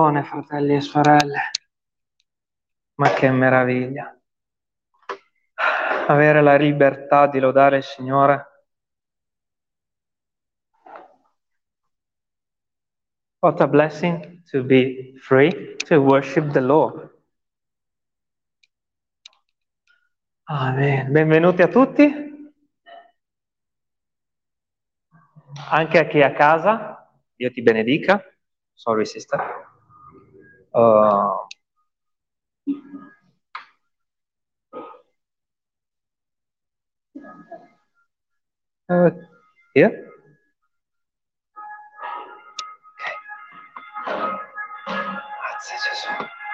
Buone fratelli e sorelle, ma che meraviglia. Avere la libertà di lodare il Signore. What a blessing to be free to worship the Lord. Amen. Benvenuti a tutti. Anche a chi è a casa, Dio ti benedica. Sorry, sister. Uh, uh, here?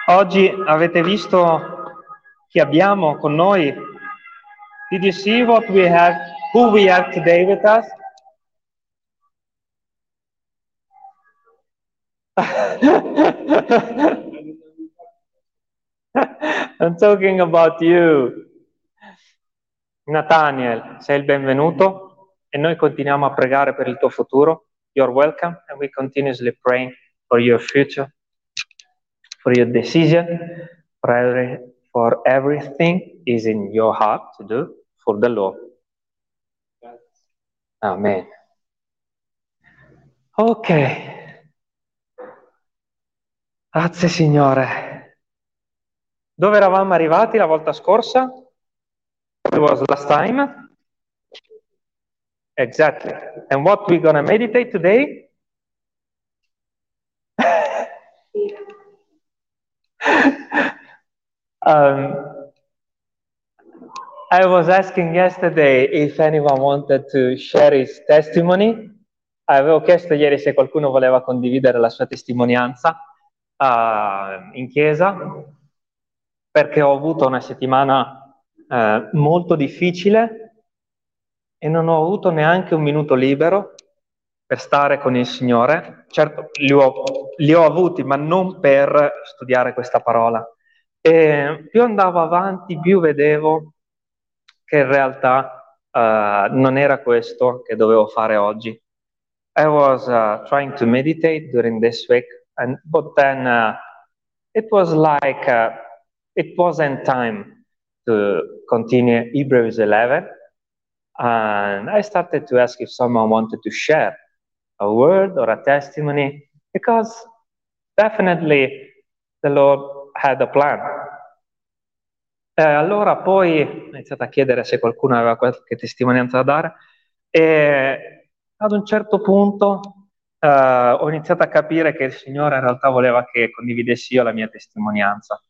Oggi avete visto chi abbiamo con noi? Did you see what we have, who we have today with us? I'm talking about you. Nathaniel, sei il benvenuto e noi continuiamo a pregare per il tuo futuro. You're welcome and we continuously praying for your future, for your decision, for, every, for everything is in your heart to do for the Lord. Amen. Ok. Grazie Signore. Dove eravamo arrivati la volta scorsa? It was last time. Exactly. And what we're to meditate today? um, I was asking yesterday if anyone wanted to share his testimony. Avevo chiesto ieri se qualcuno voleva condividere la sua testimonianza uh, in chiesa perché ho avuto una settimana uh, molto difficile e non ho avuto neanche un minuto libero per stare con il Signore. Certo, li ho, li ho avuti, ma non per studiare questa parola. E più andavo avanti, più vedevo che in realtà uh, non era questo che dovevo fare oggi. I was uh, trying to meditate during this week, and but then uh, it was like uh, it wasn't time to continue Hebrews 11, and I started to ask if someone wanted to share a word or a testimony, because definitely the Lord had a plan. Eh, allora poi ho iniziato a chiedere se qualcuno aveva qualche testimonianza da dare e ad un certo punto eh, ho iniziato a capire che il Signore in realtà voleva che condividessi io la mia testimonianza.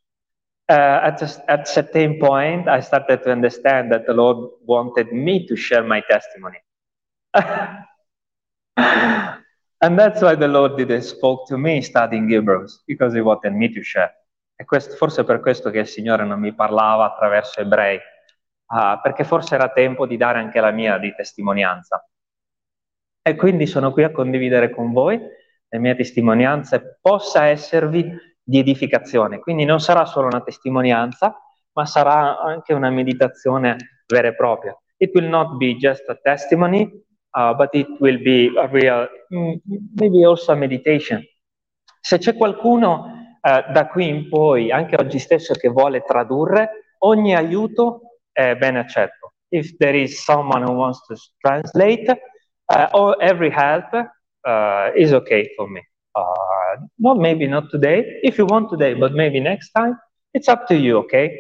Uh, at, a, at certain point, I started to understand that the Lord wanted me to share my testimony. and that's why the Lord didn't spoke to me studying Hebrews, because he wanted me to share. E questo, forse per questo che il Signore non mi parlava attraverso ebrei, uh, perché forse era tempo di dare anche la mia di testimonianza. E quindi sono qui a condividere con voi le mie testimonianze, possa esservi di edificazione. Quindi non sarà solo una testimonianza, ma sarà anche una meditazione vera e propria. It will not be just a testimony, uh, but it will be a real, maybe also a meditation. Se c'è qualcuno uh, da qui in poi, anche oggi stesso, che vuole tradurre, ogni aiuto è ben accetto. If there is someone who wants to translate, uh, every help uh, is okay for me. Uh, not maybe not today. If you want today, but maybe next time, it's up to you. Okay,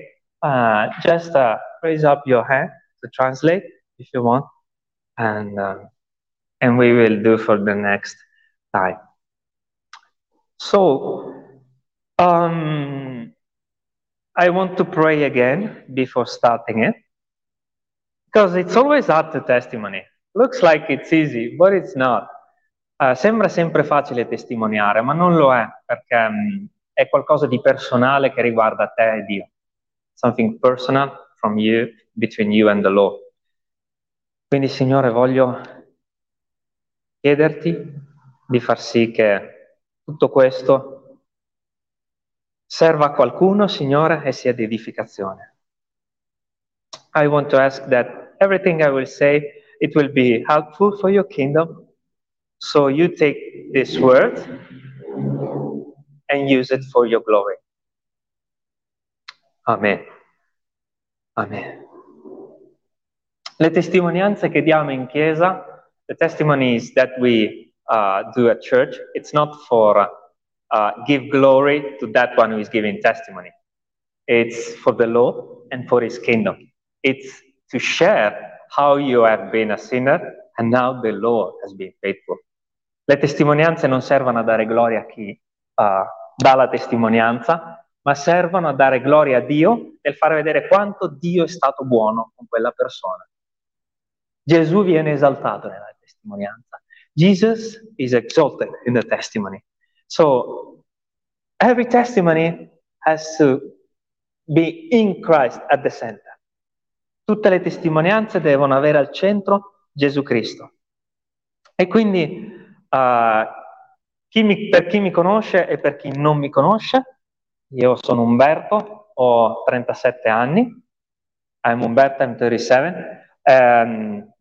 uh, just uh, raise up your hand to translate if you want, and um, and we will do for the next time. So, um, I want to pray again before starting it, because it's always hard to testimony. Looks like it's easy, but it's not. Uh, sembra sempre facile testimoniare, ma non lo è, perché um, è qualcosa di personale che riguarda te e Dio. Something personal from you, between you and the Lord. Quindi, Signore, voglio chiederti di far sì che tutto questo serva a qualcuno, Signore, e sia di edificazione. I want to ask that everything I will say, it will be helpful for your kingdom So you take this word and use it for your glory. Amen. Amen. Le testimonianze che diamo in chiesa, the testimonies that we uh, do at church, it's not for uh, give glory to that one who is giving testimony. It's for the Lord and for his kingdom. It's to share how you have been a sinner and now the Lord has been faithful. Le testimonianze non servono a dare gloria a chi uh, dà la testimonianza, ma servono a dare gloria a Dio nel far vedere quanto Dio è stato buono con quella persona. Gesù viene esaltato nella testimonianza. Jesus is exalted in the testimony. So every testimony has to be in Christ at the center. Tutte le testimonianze devono avere al centro Gesù Cristo. E quindi uh, chi mi, per chi mi conosce e per chi non mi conosce, io sono Umberto, ho 37 anni. I'm Umberto, I'm 37. Um,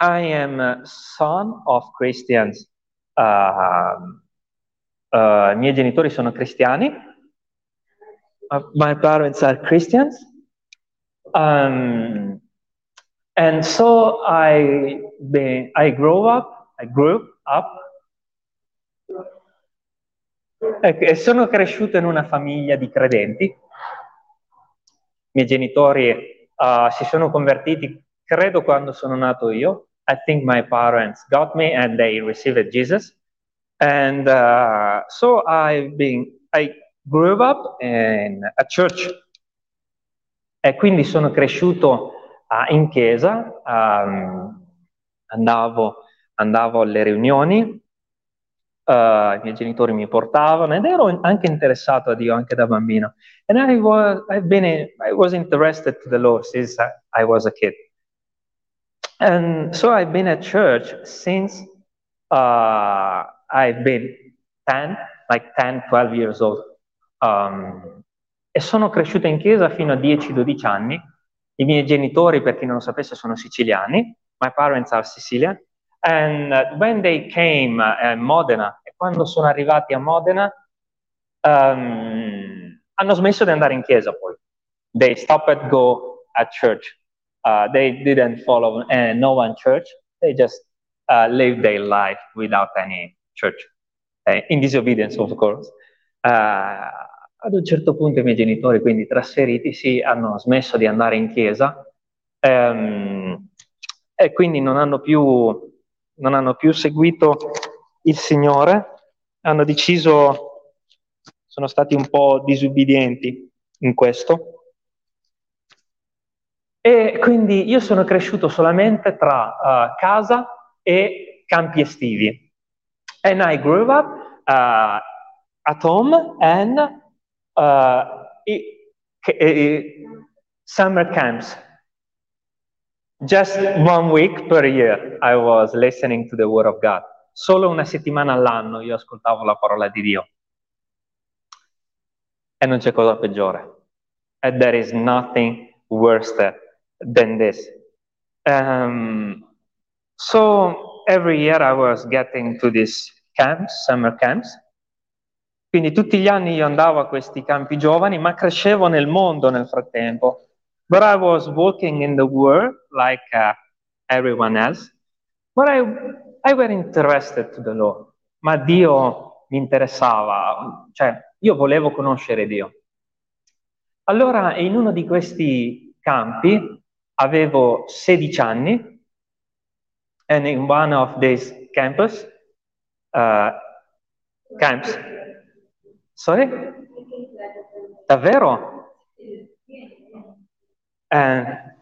I am son of Christians. Uh, uh, I miei genitori sono cristiani. Uh, my parents are Christians. Um, and so I, I grew up, I grew up e sono cresciuto in una famiglia di credenti. I miei genitori uh, si sono convertiti, credo, quando sono nato io. I think my parents got me and they received Jesus. And uh, so I've been, I grew up in a church e quindi sono cresciuto uh, in chiesa, um, andavo, andavo, alle riunioni, uh, i miei genitori mi portavano ed ero anche interessato a Dio anche da bambino. And I was, I've been, I was interested to the Lord since I was a kid. And so I've been at church since uh, I've been 10, like 10, 12 years old. Um, e sono cresciuto in chiesa fino a 10-12 anni. I miei genitori, per chi non lo sapesse, sono siciliani. My parents are Sicilian. And uh, when they came uh, Modena, e quando sono arrivati a Modena, um, hanno smesso di andare in chiesa poi. They stopped go at church. Uh, they didn't follow uh, no one church. They just uh, lived their life without any church. Uh, in disobedience, of course. Uh, ad un certo punto i miei genitori, quindi trasferiti, si hanno smesso di andare in chiesa ehm, e quindi non hanno, più, non hanno più seguito il Signore, hanno deciso, sono stati un po' disubbidienti in questo. E quindi io sono cresciuto solamente tra uh, casa e campi estivi. And I grew up uh, at home and uh, summer camps. Just one week per year I was listening to the Word of God. Solo una settimana all'anno io ascoltavo la parola di Dio. E non c'è cosa peggiore. And there is nothing worse than this. Um, so every year I was getting to these camps, summer camps, quindi tutti gli anni io andavo a questi campi giovani, ma crescevo nel mondo nel frattempo. But I was walking in the world like uh, everyone else. But I, I were interested to the Lord. Ma Dio mi interessava, cioè io volevo conoscere Dio. Allora in uno di questi campi avevo 16 anni and in one of these campus, uh, camps, Sorry? Davvero? Eh,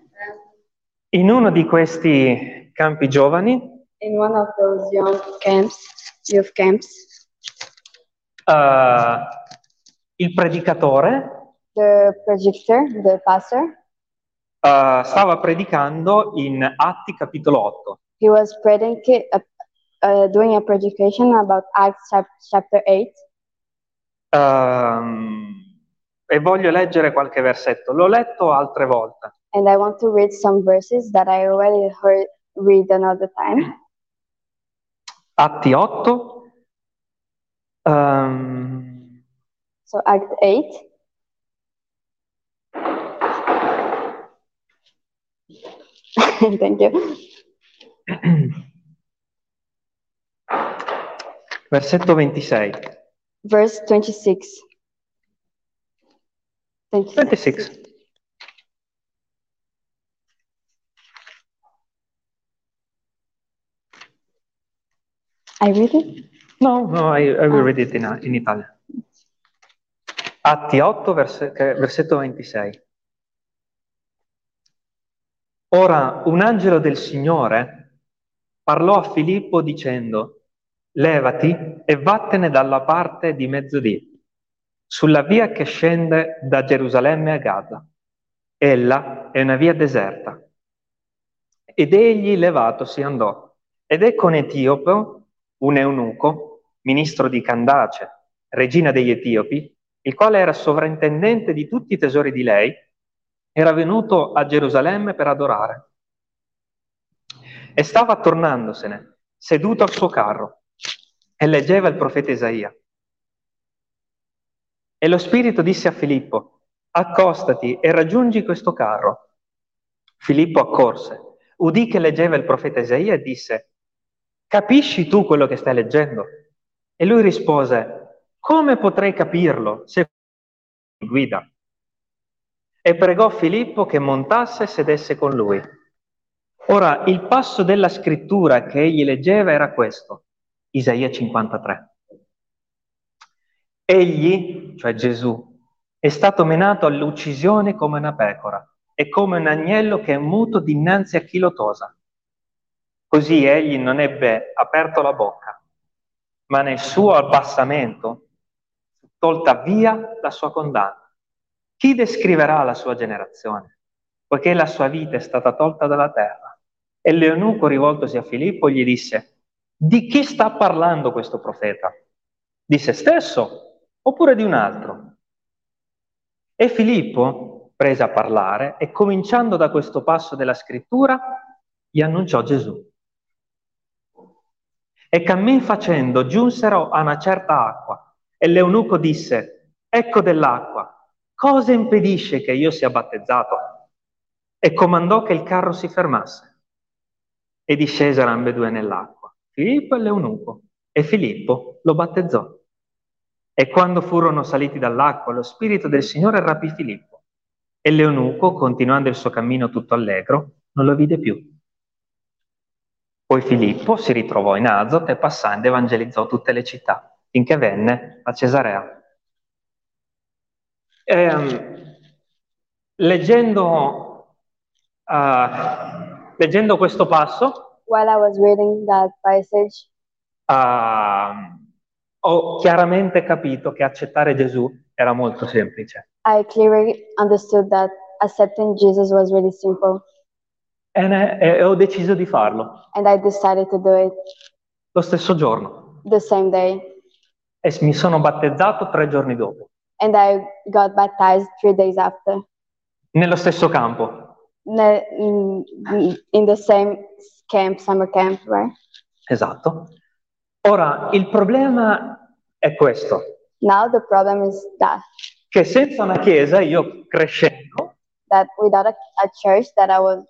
in uno di questi campi giovani, in one of those young camps, youth camps, uh, il predicatore, the predictor, the pastor, uh, stava predicando in Atti capitolo 8. He was predicating, uh, doing a predication about Acts chapter 8. Um, e voglio leggere qualche versetto. L'ho letto altre volte. And I want to read some verses that I already heard read another time. Atti 8. Um, So Act 8. Thank you. Versetto 26. Verse 26. 26. 26. I read it? No, no, I, I will read it in, in Italian. Atti 8, verse- versetto 26. Ora un angelo del Signore parlò a Filippo dicendo, levati e vattene dalla parte di mezzodì, sulla via che scende da Gerusalemme a Gaza. Ella è una via deserta. Ed egli levatosi andò. Ed ecco un etiope, un eunuco, ministro di Candace, regina degli Etiopi, il quale era sovrintendente di tutti i tesori di lei, era venuto a Gerusalemme per adorare. E stava tornandosene, seduto al suo carro, e leggeva il profeta Isaia. E lo Spirito disse a Filippo, accostati e raggiungi questo carro. Filippo accorse, udì che leggeva il profeta Isaia e disse, capisci tu quello che stai leggendo? E lui rispose, come potrei capirlo se mi guida? E pregò Filippo che montasse e sedesse con lui. Ora, il passo della scrittura che egli leggeva era questo, Isaia 53. Egli, cioè Gesù, è stato menato all'uccisione come una pecora e come un agnello che è muto dinanzi a chi lo tosa. Così egli non ebbe aperto la bocca, ma nel suo abbassamento fu tolta via la sua condanna. Chi descriverà la sua generazione? Poiché la sua vita è stata tolta dalla terra. E l'eunuco, rivoltosi a Filippo, gli disse, di chi sta parlando questo profeta? Di se stesso oppure di un altro? E Filippo prese a parlare e cominciando da questo passo della scrittura, gli annunciò Gesù. E cammin facendo giunsero a una certa acqua e l'eunuco disse, ecco dell'acqua, cosa impedisce che io sia battezzato? E comandò che il carro si fermasse. E discesero ambedue nell'acqua, Filippo e l'eunuco, e Filippo lo battezzò. E quando furono saliti dall'acqua, lo Spirito del Signore rapì Filippo. E l'eunuco, continuando il suo cammino tutto allegro, non lo vide più. Poi Filippo si ritrovò in Azot e passando evangelizzò tutte le città, finché venne a Cesarea. Ehm, leggendo, uh, leggendo questo passo, passage, uh, ho chiaramente capito che accettare Gesù era molto semplice. I clearly understood that accepting Jesus was really simple, E, e ho deciso di farlo and I decided to do it lo stesso giorno. the same day. E mi sono battezzato tre giorni dopo, And I got baptized three days after, nello stesso campo. Ne- in in the same camp, summer camp, right? Esatto. Ora, il problema è questo, Now the problem is that che senza una chiesa io crescendo, that without a, a church that I was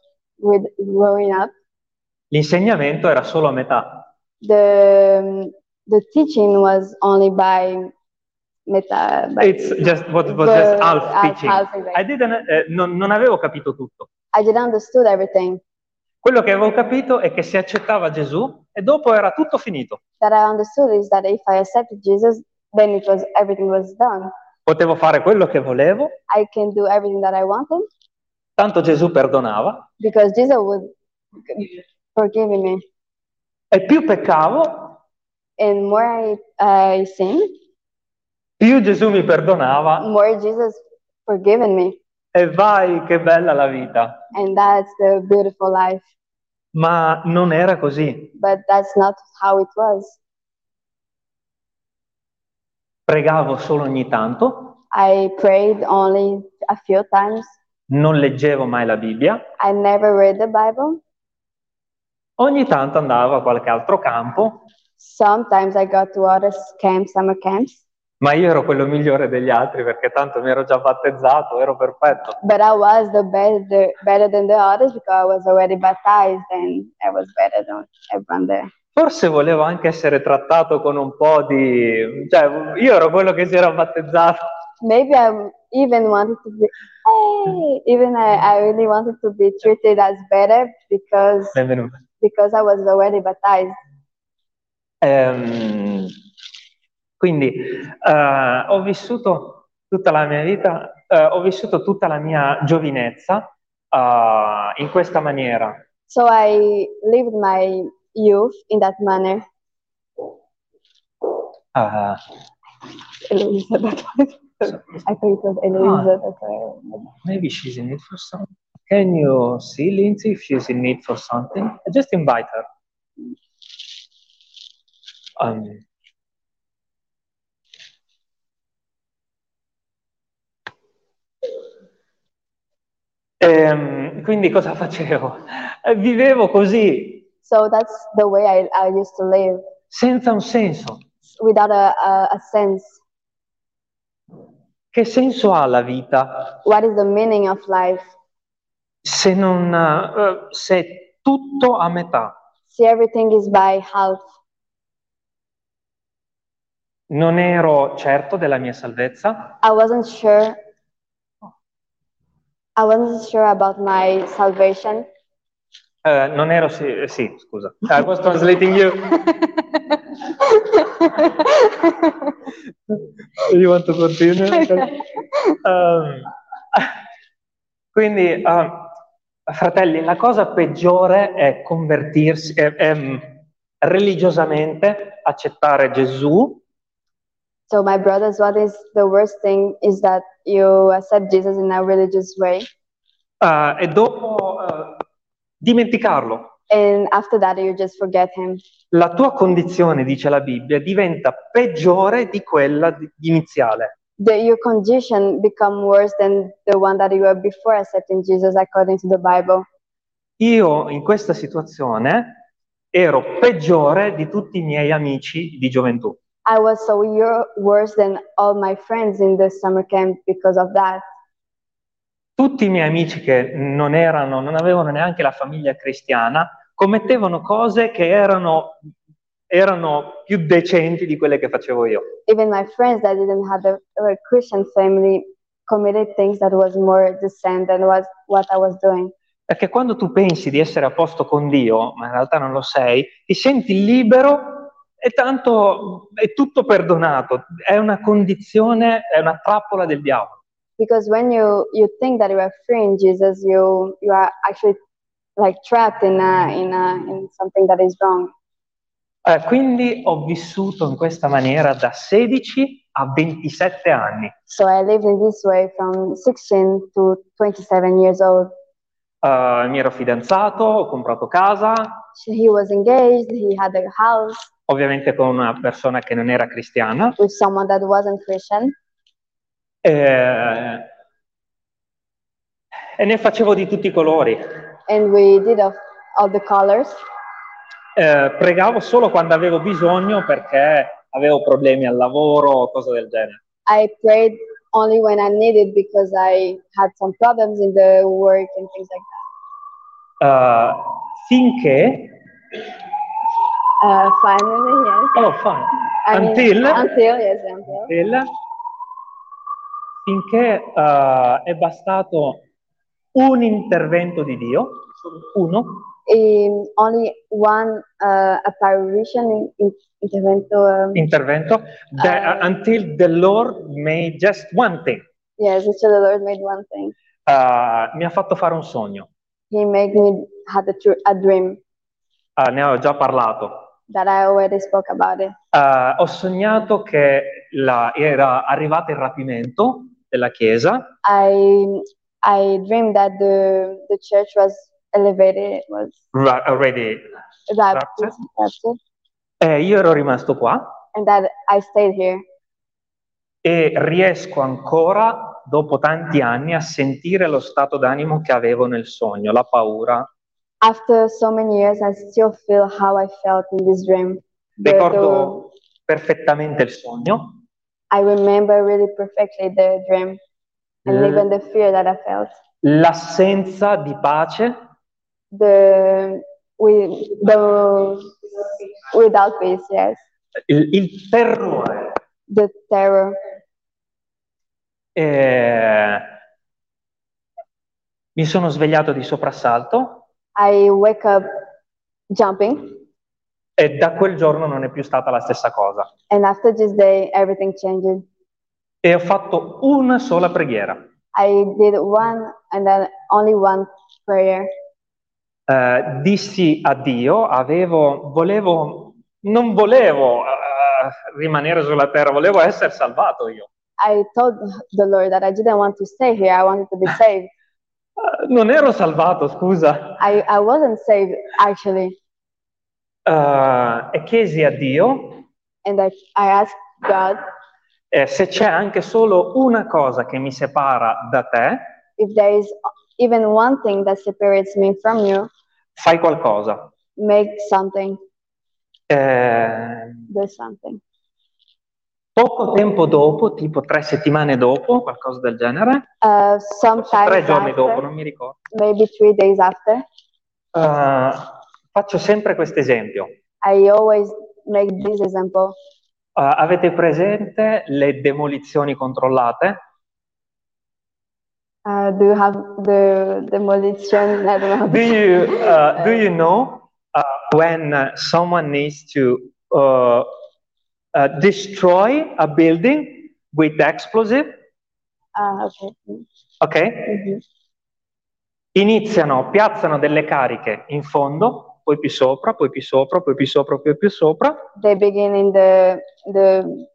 with growing up, l'insegnamento era solo a metà. the the teaching was only by meta. By, It's just what was the- just half half- teaching. half. I didn't- eh, non, non avevo capito tutto. I didn't understood everything. Quello che avevo capito è che si accettava Gesù e dopo era tutto finito. That I understood is that if I accepted Jesus, then it was everything was done. Potevo fare quello che volevo, I can do everything that I wanted tanto Gesù perdonava because Jesus would forgive me. e più peccavo, And more I, I sin, più Gesù mi perdonava more Jesus forgiven me. e vai che bella la vita. And that's the beautiful life. Ma non era così. But that's not how it was. Pregavo solo ogni tanto, I prayed only a few times. Non leggevo mai la Bibbia, I never read the Bible. ogni tanto andavo a qualche altro campo, Sometimes I got to other camps, summer camps, Ma io ero quello migliore degli altri perché tanto mi ero già battezzato, ero perfetto. But I was the better, better than the others because I was already baptized and I was better than everyone there. Forse volevo anche essere trattato con un po' di... cioè io ero quello che si era battezzato. Maybe I even wanted to be, hey, even I, I really wanted to be treated as better because Benvenuto. because I was already baptized. Ehm, quindi eh, ho vissuto tutta la mia vita, eh, ho vissuto tutta la mia giovinezza eh, in questa maniera. So I lived my youth in that manner. Eh, Eloisa, that was, I Eloisa. That's why I- maybe she's in need for something. Can you see Lindsay if she's in need for something? Just invite her. Um, ehm, quindi cosa facevo? Eh, Vivevo così, So that's the way I, I used to live senza un senso. without a, a, a sense. Che senso ha la vita What is the meaning of life? se non eh, se è tutto a metà? See, everything is by half. Non ero certo della mia salvezza, I wasn't sure. I wasn't sure about my salvation. Eh, non ero sì, sì, scusa. I was translating you. You want to continue? Um, quindi, um, fratelli, la cosa peggiore è convertirsi, è, è, mm, religiosamente accettare Gesù So, my brothers, what is the worst thing is that you accept Jesus in a religious way, eh, e dopo eh, dimenticarlo. and after that, you just forget Him. La tua condizione, dice la Bibbia, diventa peggiore di quella di- iniziale. The, your condition become worse than the one that you were before accepting Jesus, according to the Bible. Io in questa situazione ero peggiore di tutti i miei amici di gioventù. I was so worse than all my friends in the summer camp because of that. Tutti i miei amici che non erano, non avevano neanche la famiglia cristiana, commettevano cose che erano, erano più decenti di quelle che facevo io. Even my friends that didn't have a, a Christian family committed things that was more decent than was what I was doing. Perché quando tu pensi di essere a posto con Dio, ma in realtà non lo sei, ti senti libero e tanto è tutto perdonato. È una condizione, è una trappola del diavolo. Because when you you think that you are free in Jesus, you you are actually like trapped in a, in a, in something that is wrong. Eh, quindi ho vissuto in questa maniera da 16 a 27 anni. So I lived in this way from 16 to 27 years old. Eh, mi ero fidanzato, ho comprato casa, He was engaged. He had a house ovviamente con una persona che non era cristiana. with someone that wasn't Christian. Eh, e ne facevo di tutti i colori. and we did of all the colors. Eh, pregavo solo quando avevo bisogno perché avevo problemi al lavoro o cose del genere. I prayed only when I needed because I had some problems in the work and things like Eh, finché that. Uh, finally, yes. oh, fine. I mean, Until- until yes, until. Del- finché eh, è bastato un intervento di Dio, uno, In only one uh, apparition in, in intervento. Um, intervento, the- Eh. until the Lord made just one thing. yes, so the Lord made one thing. Eh, mi ha fatto fare un sogno. He made me had a, tr- a dream Eh, ne ho già parlato. that I already spoke about it. Eh, ho sognato che la- era arrivato il rapimento della Chiesa I I dreamed that the the church was elevated, was ra- already raptured, raptured, e io ero rimasto qua and that I stayed here. e riesco ancora, dopo tanti anni, a sentire lo stato d'animo che avevo nel sogno, la paura. After so many years, I still feel how I felt in this dream. The- Ricordo perfettamente il sogno, I remember really perfectly the dream and Mm. even the fear that I felt. l'assenza di pace, The we the without peace, yes. il, il terrore. The terror. Eh, mi sono svegliato di soprassalto I wake up jumping, e da quel giorno non è più stata la stessa cosa. and after this day, everything changed. E ho fatto una sola preghiera. I did one and then only one prayer. Eh, dissi a Dio, avevo, volevo, non volevo eh, rimanere sulla terra, volevo essere salvato io. I told the Lord that I didn't want to stay here. I wanted to be saved. Eh, non ero salvato, scusa. I, I wasn't saved actually. Eh, e chiesi a Dio. And I, I asked God eh, se c'è anche solo una cosa che mi separa da te, if there is even one thing that separates me from you, fai qualcosa. make something, Eh, do something. poco tempo dopo, tipo tre settimane dopo, qualcosa del genere, Uh, tre giorni after, dopo, non mi ricordo, maybe three days after, eh, faccio sempre questo esempio. I always make this example. Eh, avete presente le demolizioni controllate? Uh, do you have the demolition? I don't know. Do you, uh, do you know uh, when uh, someone needs to uh, uh, destroy a building with explosive? Ah, okay. Ok? Mhm. Iniziano, piazzano delle cariche in fondo, poi più sopra, poi più sopra, poi più sopra, poi più sopra, They begin in the the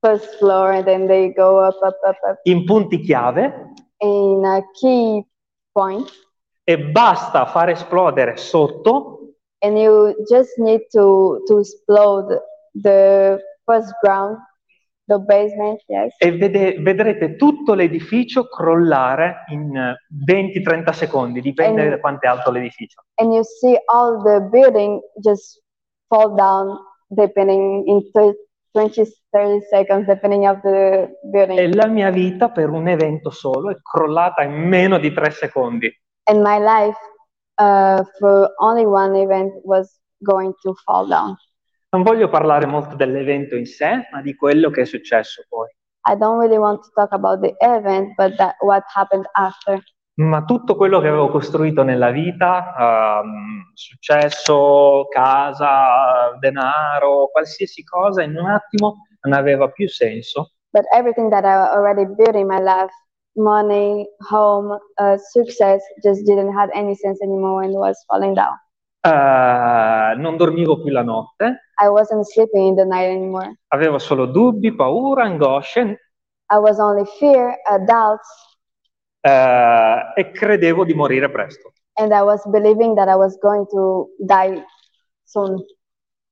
first floor and then they go up, up, up, up. In punti chiave. In a key point, e basta far esplodere sotto. And you just need to to explode the first ground, the basement, yes, e vede- vedrete tutto l'edificio crollare in eh, 20-30 secondi, dipende E- da quanto è alto l'edificio. and you see all the building just fall down depending in thir- 20 30 seconds depending of the building E la mia vita per un evento solo è crollata in meno di 3 secondi. and my life uh, for only one event was going to fall down Non voglio parlare molto dell'evento in sé, ma di quello che è successo poi. i don't really want to talk about the event but that what happened after. Ma tutto quello che avevo costruito nella vita, ehm, successo, casa, denaro, qualsiasi cosa, in un attimo non aveva più senso. But everything that i already built in my life money home uh, success just didn't have any sense anymore and was falling down Eh, non dormivo più la notte, i wasn't sleeping in the night anymore avevo solo dubbi, paura, angosce i was only fear uh, doubts eh, e credevo di morire presto. and I was believing that I was going to die soon.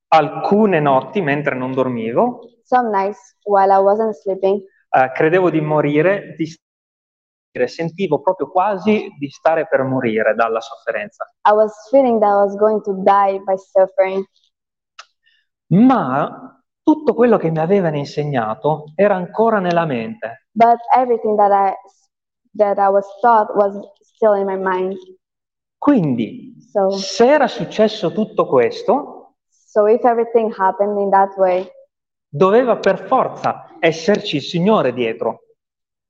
Alcune notti, mentre non dormivo, Some nights while I wasn't sleeping, eh, credevo di morire, di sentivo proprio quasi di stare per morire dalla sofferenza. I was feeling that I was going to die by suffering. Ma tutto quello che mi avevano insegnato era ancora nella mente. But everything that I that I was taught was still in my mind. Quindi, So se era successo tutto questo, so if everything happened in that way, doveva per forza esserci il Signore dietro.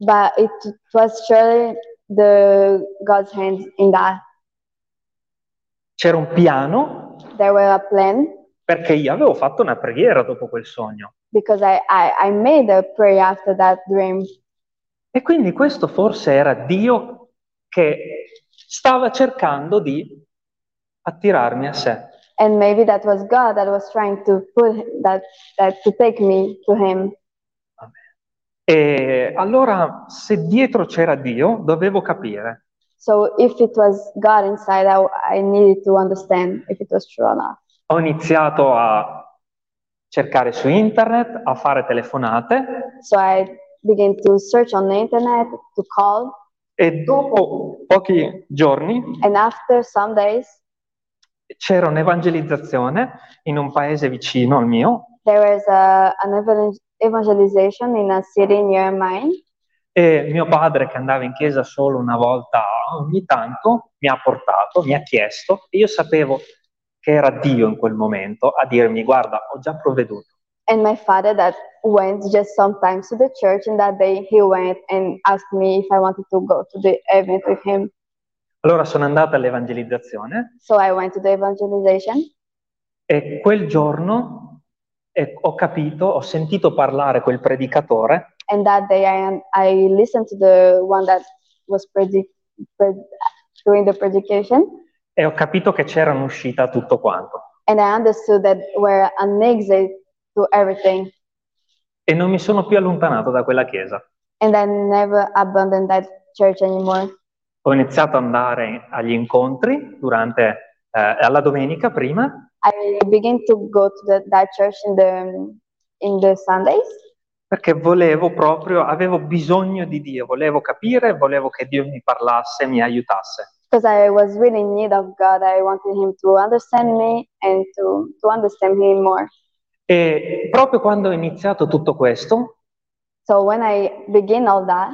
But it was surely the God's hands in that. C'era un piano There were a plan perché io avevo fatto una preghiera dopo quel sogno. because I, I, I made a prayer after that dream. E quindi questo forse era Dio che stava cercando di attirarmi a sé. And maybe that was God that was trying to put that, that to take me to Him. E allora, se dietro c'era Dio, dovevo capire. So if it was God inside, I, I needed to understand if it was true or not. Ho iniziato a cercare su internet, a fare telefonate So I began to search on the internet, to call, e dopo pochi giorni and after some days, c'era un'evangelizzazione in un paese vicino al mio there was a, an evangel- evangelization in a city near mine. E mio padre, che andava in chiesa solo una volta ogni tanto, mi ha portato, mi ha chiesto, e io sapevo che era Dio in quel momento a dirmi, guarda, ho già provveduto. And my father that went just sometimes to the church and that day he went and asked me if I wanted to go to the event with him. Allora sono andata all'evangelizzazione So I went to the evangelization e quel giorno eh, ho capito, ho sentito parlare quel predicatore and that day I, I listened to the one that was predic- pred- doing the predication e ho capito che c'era un'uscita a tutto quanto. and I understood that we're an exit to everything E non mi sono più allontanato da quella chiesa. and I never abandoned that church anymore. Ho iniziato ad andare agli incontri durante, alla domenica prima I began to go to the, that church in the in the Sundays perché volevo proprio, avevo bisogno di Dio, volevo capire, volevo che Dio mi parlasse, mi aiutasse. because I was really in need of God. I wanted Him to understand me and to to understand Him more. E proprio quando ho iniziato tutto questo, So when I begin all that,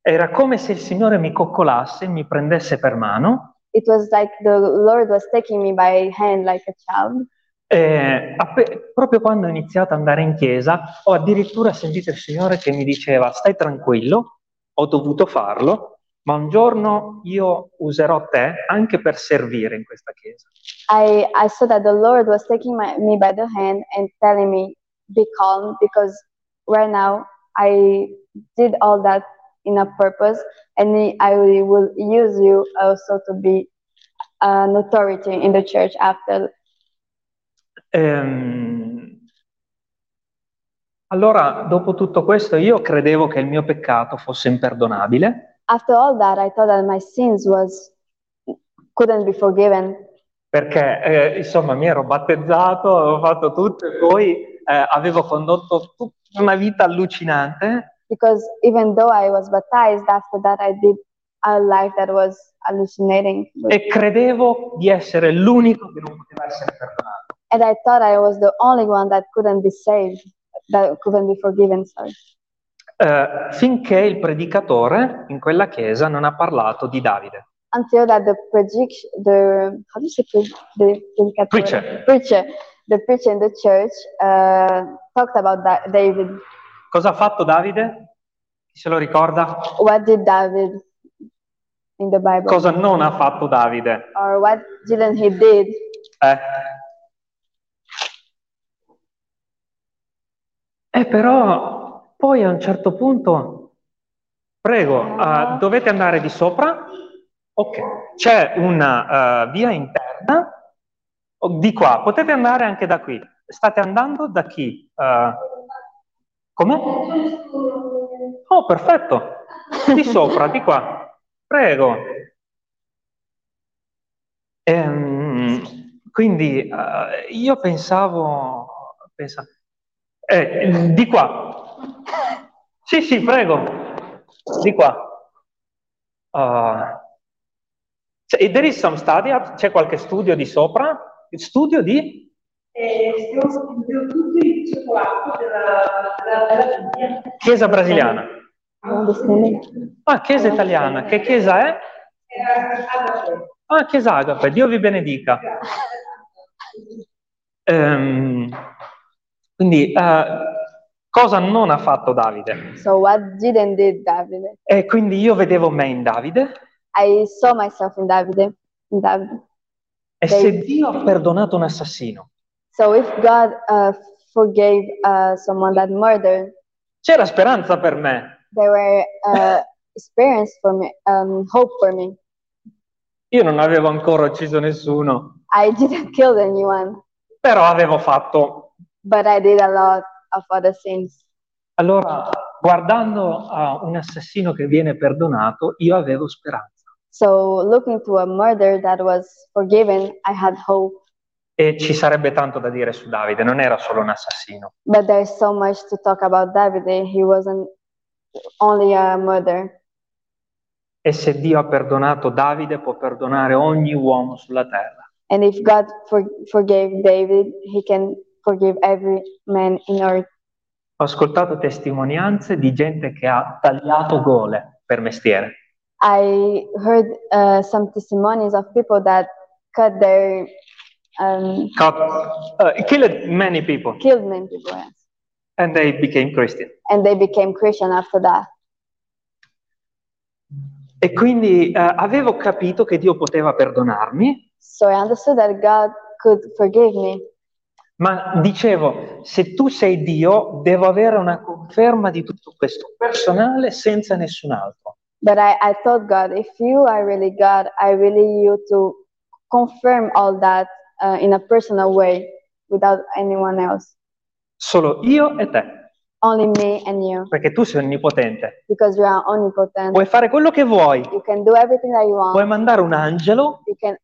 era come se il Signore mi coccolasse, mi prendesse per mano it was like the Lord was taking me by hand like a child. E appe- proprio quando ho iniziato ad andare in chiesa, ho addirittura sentito il Signore che mi diceva: Stai tranquillo, ho dovuto farlo, ma un giorno io userò te anche per servire in questa chiesa. I, I saw that the Lord was taking my, me by the hand and telling me, be calm, because right now I did all that in a purpose, and I will use you also to be an authority in the church after. Ehm, allora, dopo tutto questo, io credevo che il mio peccato fosse imperdonabile, After all that, I thought that my sins was couldn't be forgiven. Perché eh, insomma mi ero battezzato, avevo fatto tutto e poi eh, avevo condotto tutta una vita allucinante because even though I was baptized, after that I did a life that was hallucinating, e credevo di essere l'unico che non poteva essere perdonato. and I thought I was the only one that couldn't be saved, that couldn't be forgiven. Sorry. Eh, finché il predicatore in quella chiesa non ha parlato di Davide. until that the predict the how do you say pre- the predicatore? Preacher. preacher the preacher in the church uh, talked about that David. Cosa ha fatto Davide? Chi se lo ricorda? What did David in the Bible, Cosa non ha fatto Davide? or what didn't he did? Eh? Eh, però poi a un certo punto, prego, eh, dovete andare di sopra? Ok, c'è una eh, via interna di qua, potete andare anche da qui. State andando da chi? Eh, come? Oh, perfetto, di sopra, di qua. Prego. Ehm, quindi eh, io pensavo, pensa- eh, di qua. Sì, sì, prego, di qua. Uh, c'è- there is some study c'è qualche studio di sopra? Studio di? E stiamo tutto il cioccolato della, della. Chiesa brasiliana. Understand? Ah, chiesa italiana. Che chiesa è? Ah, chiesa Agape. Dio vi benedica. Ehm, quindi, eh, cosa non ha fatto Davide? So what didn't did David? E quindi io vedevo me in Davide I saw myself in David. In David. e se Dio ha perdonato un assassino, So if God uh, forgave uh, someone that murdered, c'era speranza per me. there were uh, experience for me, um, hope for me. Io non avevo ancora ucciso nessuno, I didn't kill anyone, però avevo fatto. but I did a lot of other sins. Allora, guardando a un assassino che viene perdonato, io avevo speranza. So looking to a murder that was forgiven, I had hope. E ci sarebbe tanto da dire su Davide, non era solo un assassino. But there's so much to talk about David. He wasn't only a murderer. E se Dio ha perdonato Davide, può perdonare ogni uomo sulla terra. And if God for, forgave David, he can forgive every man in earth. Ho ascoltato testimonianze di gente che ha tagliato gole per mestiere. I heard uh, some testimonies of people that cut their um, Cut, uh, killed many people killed many people, yes. and they became Christian. and they became Christian after that. E quindi eh, avevo capito che Dio poteva perdonarmi, So I understood that God could forgive me, ma dicevo, se tu sei Dio, devo avere una conferma di tutto questo personale senza nessun altro. but I, I told God, if you are really God, I really you to confirm all that uh, in a personal way without anyone else, Solo io e te, only me and you, perché tu sei onnipotente. because you are omnipotent. Puoi fare quello che vuoi, You can do everything that you want. puoi mandare un angelo, You can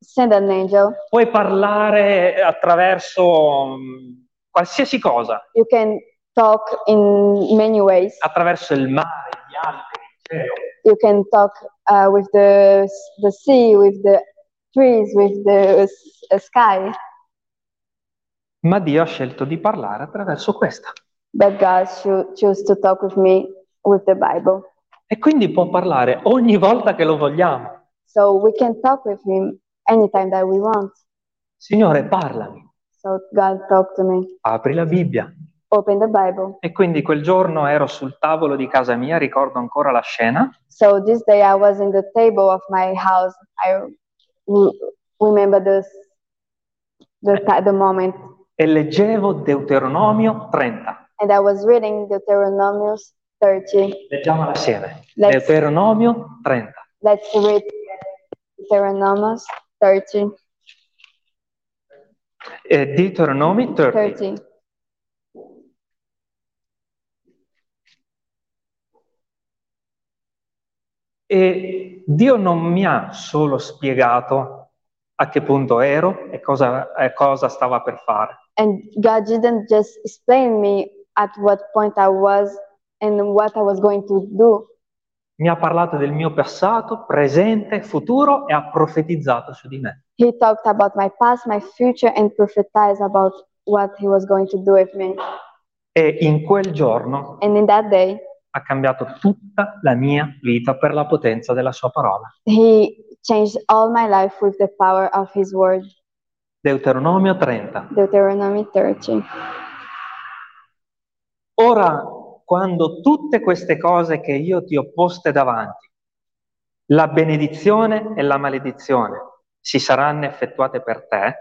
send an angel. puoi parlare attraverso mm, qualsiasi cosa, You can talk in many ways. attraverso il mare, gli alberi, il cielo. You can talk uh, with the the sea, with the trees, with the uh, sky. Ma Dio ha scelto di parlare attraverso questa. But God cho- chose to talk with me with the Bible. E quindi può parlare ogni volta che lo vogliamo. So we can talk with Him anytime that we want. Signore, parlami, So God talked to me. apri la Bibbia. Open the Bible. E quindi quel giorno ero sul tavolo di casa mia, ricordo ancora la scena, So this day I was in the table of my house. I remember this, the, the moment. e leggevo Deuteronomio 30. And I was reading Deuteronomy 30. Leggiamola assieme. Let's- Deuteronomio 30. Let's read Deuteronomy 30. Eh, Deuteronomy 30. 30. E Dio non mi ha solo spiegato a che punto ero e cosa, e cosa stava per fare. And God didn't just explain me at what point I was and what I was going to do. Mi ha parlato del mio passato, presente, futuro e ha profetizzato su di me. He talked about my past, my future, and prophesied about what He was going to do with me. E in quel giorno And in that day, ha cambiato tutta la mia vita per la potenza della sua parola. He changed all my life with the power of His word. Deuteronomio 30. Deuteronomy 30. Ora, quando tutte queste cose che io ti ho poste davanti, la benedizione e la maledizione, si saranno effettuate per te,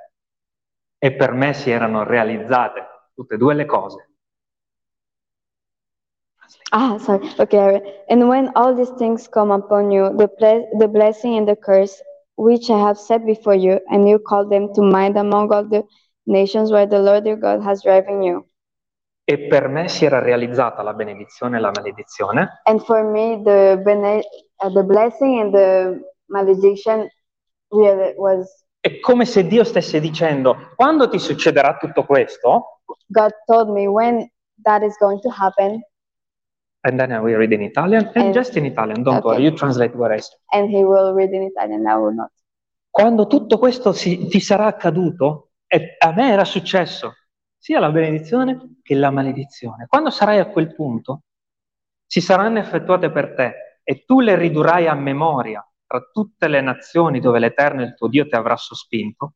e per me si erano realizzate tutte e due le cose. Ah, sorry. Okay. And when all these things come upon you, the, ble- the blessing and the curse, which I have set before you, and you call them to mind among all the nations where the Lord your God has driven you. E per me si era realizzata la benedizione e la maledizione, And for me, the bene- uh, the blessing and the malediction really was è come se Dio stesse dicendo, quando ti succederà tutto questo, God told me when that is going to happen, and then I will read in Italian, and And- just in Italian, don't Okay. worry, you translate what I say. and He will read in Italian. I will not. Quando tutto questo si- ti sarà accaduto, e a me era successo sia la benedizione che la maledizione. Quando sarai a quel punto, si saranno effettuate per te e tu le ridurrai a memoria tra tutte le nazioni dove l'Eterno il tuo Dio ti avrà sospinto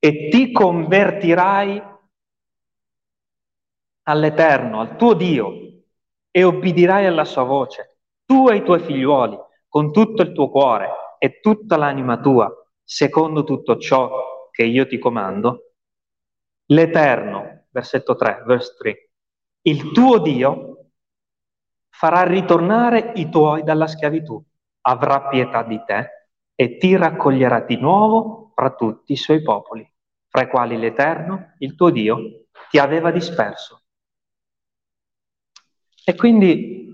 e ti convertirai all'Eterno, al tuo Dio e obbedirai alla sua voce, tu e i tuoi figliuoli, con tutto il tuo cuore e tutta l'anima tua, secondo tutto ciò che io ti comando, l'Eterno, versetto 3, verse 3, il tuo Dio farà ritornare i tuoi dalla schiavitù, avrà pietà di te e ti raccoglierà di nuovo fra tutti i suoi popoli, fra i quali l'Eterno, il tuo Dio, ti aveva disperso. E quindi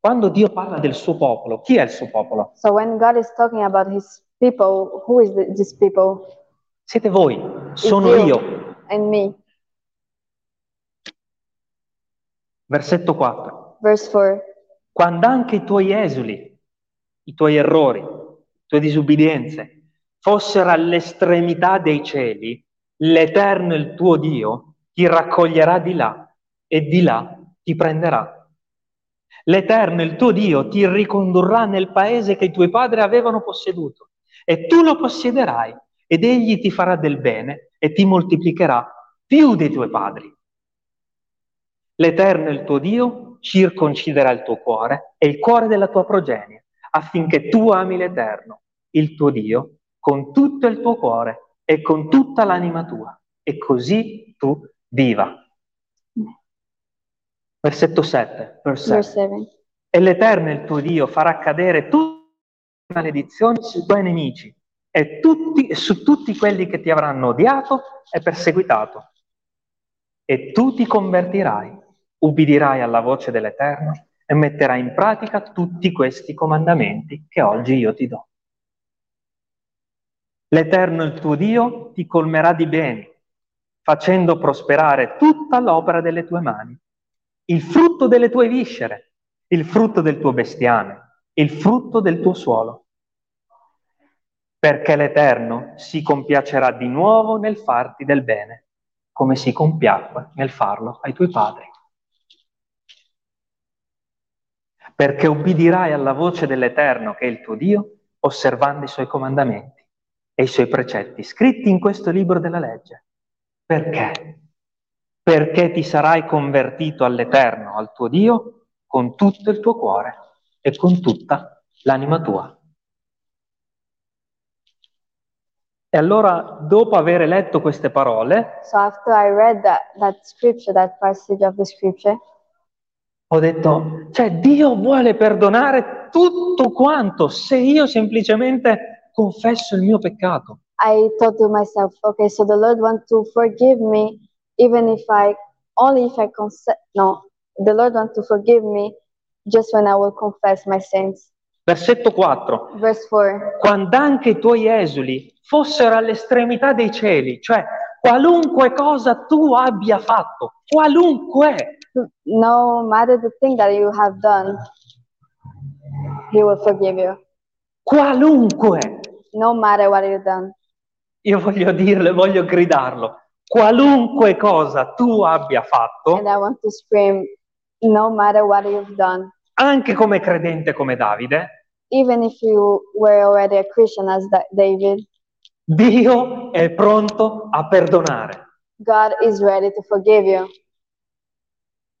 quando Dio parla del suo popolo, chi è il suo popolo? So when God is talking about His people, who is the, these people? Siete voi, sono io. And me. Versetto 4. Verse 4. Quando anche i tuoi esuli, i tuoi errori, le tue disubbidienze fossero all'estremità dei cieli, l'Eterno, il tuo Dio, ti raccoglierà di là e di là ti prenderà. L'Eterno, il tuo Dio, ti ricondurrà nel paese che i tuoi padri avevano posseduto e tu lo possiederai ed egli ti farà del bene e ti moltiplicherà più dei tuoi padri. L'Eterno, il tuo Dio, circonciderà il tuo cuore e il cuore della tua progenie affinché tu ami l'Eterno, il tuo Dio, con tutto il tuo cuore e con tutta l'anima tua, e così tu viva. Versetto 7, Verse 7. E l'Eterno, il tuo Dio, farà cadere tutte le maledizioni sui tuoi nemici e tutti, su tutti quelli che ti avranno odiato e perseguitato. E tu ti convertirai, ubbidirai alla voce dell'Eterno e metterai in pratica tutti questi comandamenti che oggi io ti do. L'Eterno, il tuo Dio, ti colmerà di beni, facendo prosperare tutta l'opera delle tue mani, il frutto delle tue viscere, il frutto del tuo bestiame, il frutto del tuo suolo. Perché l'Eterno si compiacerà di nuovo nel farti del bene, come si compiacque nel farlo ai tuoi padri. Perché ubbidirai alla voce dell'Eterno, che è il tuo Dio, osservando i suoi comandamenti e i suoi precetti, scritti in questo libro della legge. Perché? Perché ti sarai convertito all'Eterno, al tuo Dio, con tutto il tuo cuore e con tutta l'anima tua. E allora, dopo aver letto queste parole, So after I read that, that scripture, that passage of the scripture, ho detto, cioè Dio vuole perdonare tutto quanto se io semplicemente confesso il mio peccato. I thought to myself, okay, so the Lord wants to forgive me even if I only if I confess. No, the Lord wants to forgive me just when I will confess my sins. Versetto 4. Verse 4. Quando anche i tuoi esuli fossero all'estremità dei cieli, cioè qualunque cosa tu abbia fatto, qualunque, No matter the thing that you have done, He will forgive you. qualunque, No matter what you've done. io voglio dirlo, voglio gridarlo, qualunque cosa tu abbia fatto, scream, no done, anche come credente come Davide, David, Dio è pronto a perdonare.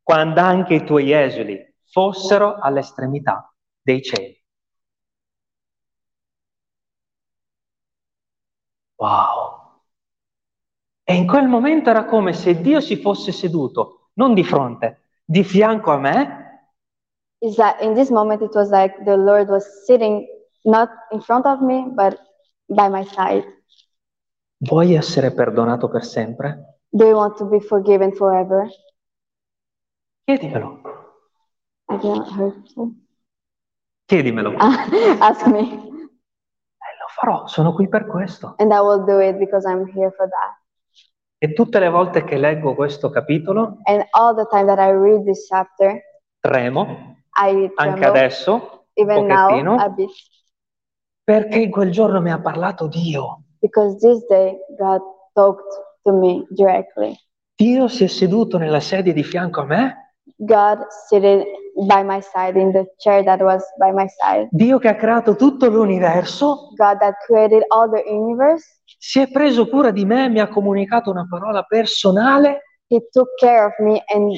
Quando anche i tuoi esuli fossero all'estremità dei cieli. Wow! E in quel momento era come se Dio si fosse seduto, non di fronte, di fianco a me, Is that in this moment it was like the Lord was sitting not in front of me, but by my side. vuoi essere perdonato per sempre? Do you want to be forgiven forever? Chiedimelo, I cannot hear you. chiedimelo. Ask me, Eh, lo farò, sono qui per questo. and I will do it because I'm here for that. E tutte le volte che leggo questo capitolo, And all the time that I read this chapter, tremo, I anche tremble, adesso, even pochettino. now a bit, perché in quel giorno mi ha parlato Dio. because this day God talked to me directly. Dio si è seduto nella sedia di fianco a me, God seated by my side in the chair that was by my side. Dio che ha creato tutto l'universo, God that created all the universe. Si è preso cura di me, mi ha comunicato una parola personale He took care of me and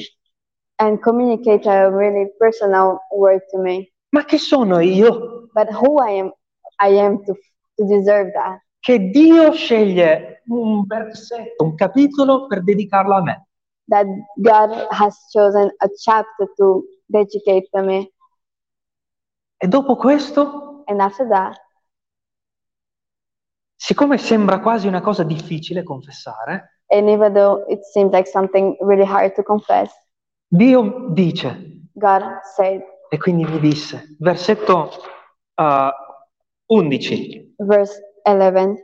and communicated a really personal word to me. Ma che sono io? But who I am, I am to to deserve that. Che Dio sceglie un versetto, un capitolo per dedicarlo a me. That God has chosen a chapter to dedicate to me. E dopo questo, And after that, siccome sembra quasi una cosa difficile confessare, and even though it seems like something really hard to confess, Dio dice, God said, e quindi mi disse, versetto uh, 11, verse 11,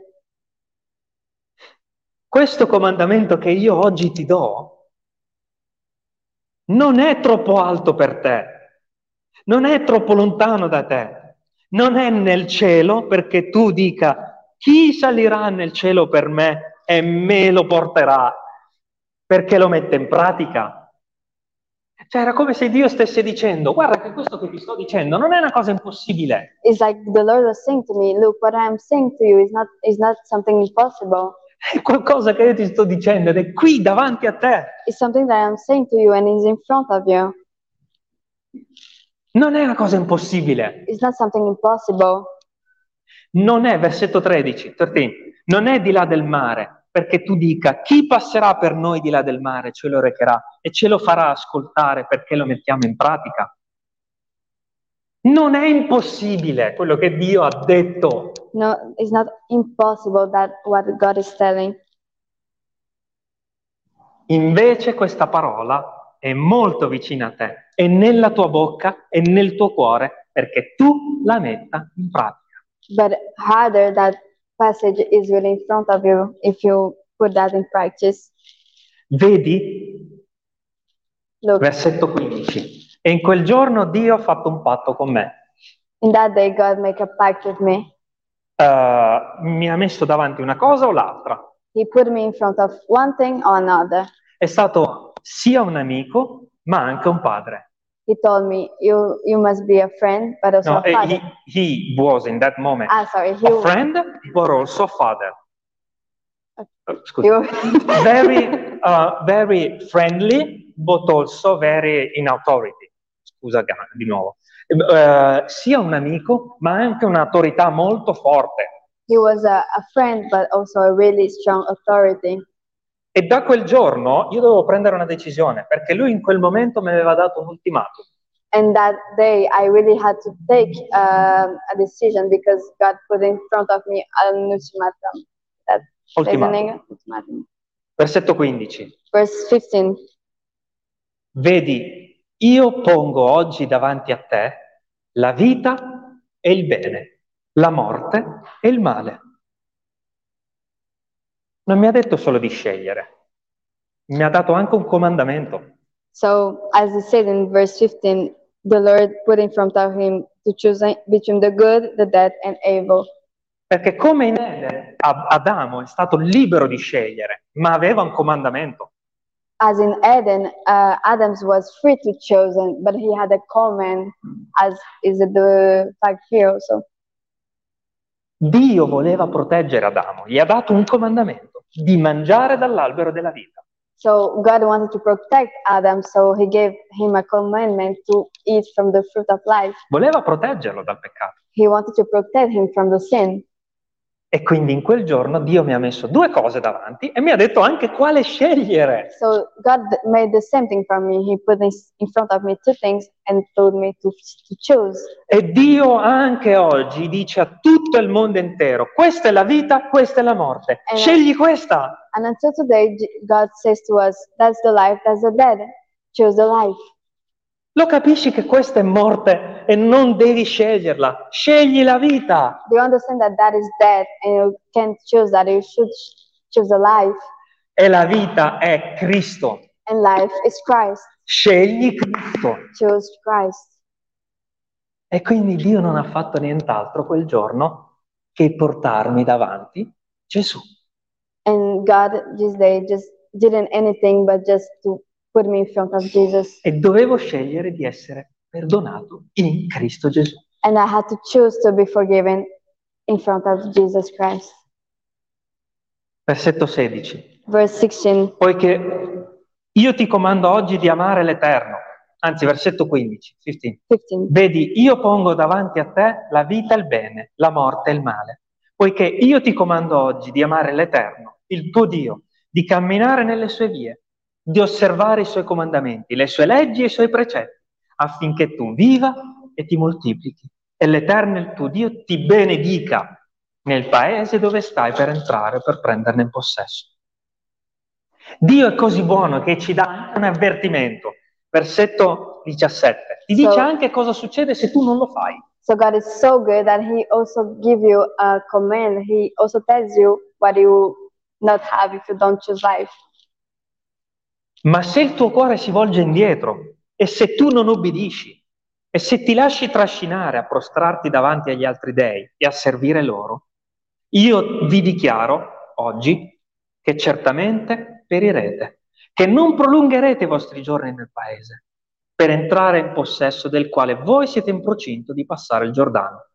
questo comandamento che io oggi ti do non è troppo alto per te, non è troppo lontano da te, non è nel cielo perché tu dica chi salirà nel cielo per me e me lo porterà, perché lo mette in pratica. Cioè era come se Dio stesse dicendo, guarda che questo che ti sto dicendo non è una cosa impossibile. It's like the Lord was saying to me, look, what I'm saying to you is not is not something impossible. È qualcosa che io ti sto dicendo ed è qui davanti a te. It's something that I'm saying to you and is in front of you. Non è una cosa impossibile. It's not something impossible. Non è, versetto 13, 13, non è di là del mare, perché tu dica chi passerà per noi di là del mare, ce lo recherà e ce lo farà ascoltare perché lo mettiamo in pratica. Non è impossibile quello che Dio ha detto. No, it's not impossible that what God is telling. Invece questa parola è molto vicina a te, è nella tua bocca e nel tuo cuore perché tu la metta in pratica. But rather that passage is really in front of you if you put that in practice. Vedi? Look, Versetto 15. E in quel giorno Dio ha fatto un patto con me. in that day God make a pact with me. Uh, mi ha messo davanti una cosa o l'altra. He put me in front of one thing or another. È stato sia un amico, ma anche un padre. He told me you you must be a friend, but also No, a eh, father. he, he was in that moment Ah, sorry, he, a friend, but also father. Uh, he very, uh, very friendly, but also very in authority. Scusa di nuovo. Eh, sia un amico, ma anche un'autorità molto forte. he was a, a friend, but also a really strong authority. E da quel giorno io dovevo prendere una decisione, perché lui in quel momento mi aveva dato un ultimatum. And that day, I really had to take um, a decision because God put in front of me an ultimatum. That Ultimatum. Ultimatum. Versetto 15. Verse 15. Vedi, io pongo oggi davanti a te la vita e il bene, la morte e il male. Non mi ha detto solo di scegliere, mi ha dato anche un comandamento. So, as it said in verse 15, the Lord put in front of him to choose between the good, the bad, and evil. Perché come in Eden, Adamo è stato libero di scegliere, ma aveva un comandamento. As in Eden, uh, Adams was free to choose, but he had a command, as is the fact here also. Dio voleva proteggere Adamo, gli ha dato un comandamento di mangiare dall'albero della vita. So God wanted to protect Adam, so he gave him a commandment to eat from the fruit of life. Voleva proteggerlo dal peccato. He wanted to protect him from the sin. E quindi in quel giorno Dio mi ha messo due cose davanti e mi ha detto anche quale scegliere. So God made the same thing for me. He put in front of me two things and told me to, to choose. E Dio anche oggi dice a tutto il mondo intero, questa è la vita, questa è la morte. Eh. Scegli questa. And until today, God says to us, that's the life, that's the dead. Choose the life. Lo capisci che questa è morte e non devi sceglierla. Scegli la vita. Do you understand that that is dead and you can't choose that? You should ch- choose the life. E la vita è Cristo. And life is Christ. Scegli Cristo. Choose Christ. E quindi Dio non ha fatto nient'altro quel giorno che portarmi davanti Gesù. And God this day just didn't anything but just to put me in front of Jesus. E dovevo scegliere di essere perdonato in Cristo Gesù. And I had to choose to be forgiven in front of Jesus Christ. Versetto 16. Verse 16. Poiché io ti comando oggi di amare l'Eterno. Anzi, versetto 15. 15. 15. Vedi, io pongo davanti a te la vita e il bene, la morte e il male. Poiché io ti comando oggi di amare l'Eterno, il tuo Dio, di camminare nelle sue vie, di osservare i suoi comandamenti, le sue leggi e i suoi precetti, affinché tu viva e ti moltiplichi e l'Eterno, il tuo Dio, ti benedica nel paese dove stai per entrare, per prenderne in possesso. Dio è così buono che ci dà anche un avvertimento. Versetto 17. Ti dice So- anche cosa succede se tu non lo fai. So God is so good that He also give you a command. He also tells you what you not have if you don't choose life. Ma se il tuo cuore si volge indietro e se tu non obbedisci e se ti lasci trascinare a prostrarti davanti agli altri dei e a servire loro, io vi dichiaro oggi che certamente perirete, che non prolungherete i vostri giorni nel paese. per entrare in possesso del quale voi siete in procinto di passare il Giordano.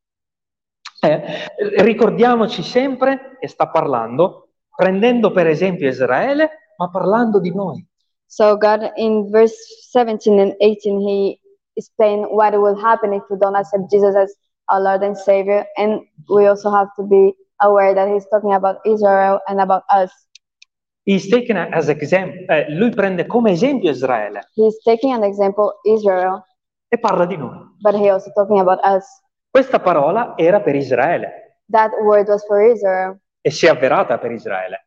Eh, ricordiamoci sempre che sta parlando, prendendo per esempio Israele, ma parlando di noi. So God in verse 17 and 18 he explained what will happen if we don't accept Jesus as our Lord and Savior and we also have to be aware that he's talking about Israel and about us. He's taking as example, eh, lui prende come esempio Israele He's taking an example Israel, e parla di noi. but he also talking about us. Questa parola era per Israele That word was for Israel. e si è avverata per Israele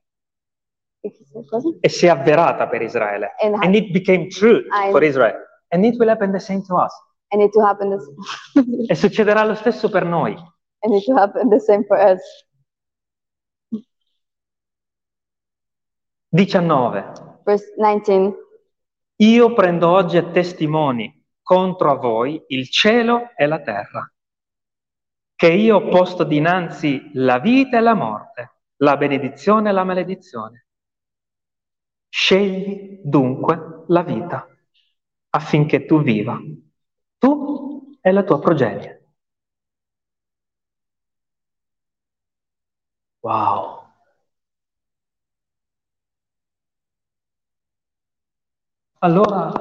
e si è avverata per Israele And, and it became true I- for Israel and it will happen the same to us and it to happen this, e succederà lo stesso per noi. and it to happen the same for us. 19. Verse 19. Io prendo oggi a testimoni contro a voi il cielo e la terra, che io ho posto dinanzi la vita e la morte, la benedizione e la maledizione. Scegli dunque la vita affinché tu viva, tu e la tua progenie. Wow. Allora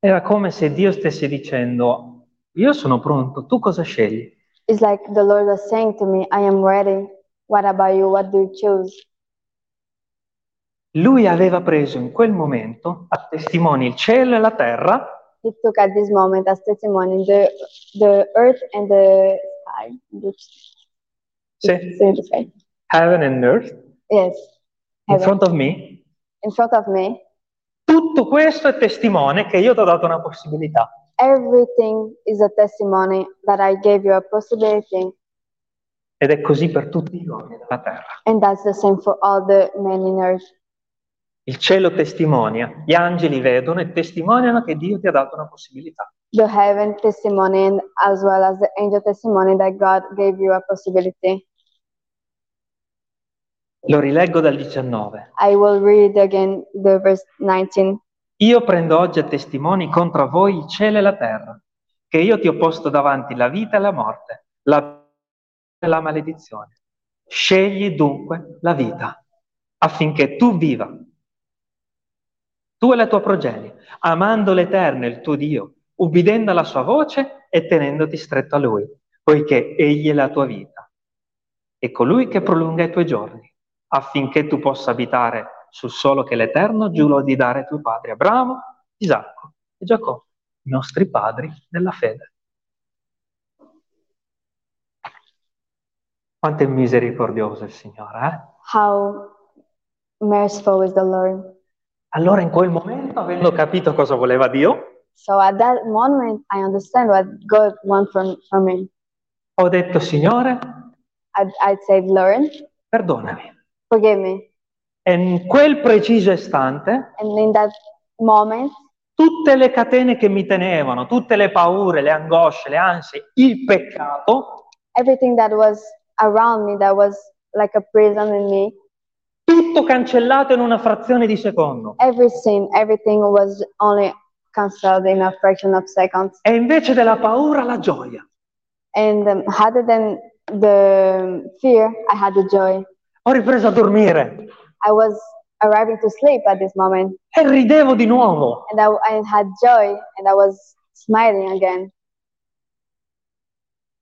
era come se Dio stesse dicendo, io sono pronto, tu cosa scegli? It's like the Lord was saying to me, I am ready. What about you? What do you choose? Lui aveva preso in quel momento a testimoni il cielo e la terra He took at this moment as testimony the the earth and the sky. Sì. the sky. heaven and earth Yes. in Heaven. front of me. In front of me. Tutto questo è testimone che io ti ho dato una possibilità. Everything is a testimony that I gave you a possibility. Ed è così per tutti gli uomini della terra. And that's the same for all the men in earth. Il cielo testimonia, gli angeli vedono e testimoniano che Dio ti ha dato una possibilità. The heaven testimony as well as the angel testimony that God gave you a possibility. Lo rileggo dal 19. I will read again the verse 19. Io prendo oggi a testimoni contro voi il cielo e la terra, che io ti ho posto davanti la vita e la morte, la e la maledizione. Scegli dunque la vita, affinché tu viva, tu e la tua progenie, amando l'Eterno, il tuo Dio, ubbidendo alla sua voce e tenendoti stretto a Lui, poiché Egli è la tua vita. E colui che prolunga i tuoi giorni, affinché tu possa abitare sul solo che l'Eterno giurò di dare ai tuoi padri, Abramo, Isacco e Giacobbe, i nostri padri nella fede. Quanto è misericordioso il Signore, eh? How merciful is the Lord. Allora in quel momento, avendo capito cosa voleva Dio, So at that moment, I understand what God wants from, from me. ho detto, Signore, I'd, I'd say, Lord, perdonami. forgive me. E in quel preciso istante, And in that moment, tutte le catene che mi tenevano, tutte le paure, le angosce, le ansie, il peccato, everything that was around me, that was like a prison in me, tutto cancellato in una frazione di secondo. every sin, everything was only cancelled in a fraction of seconds. E invece della paura, la gioia. And um, other than the fear, I had the joy. Ho ripreso a dormire I was arriving to sleep at this moment, e ridevo di nuovo. and I, I had joy, and I was smiling again.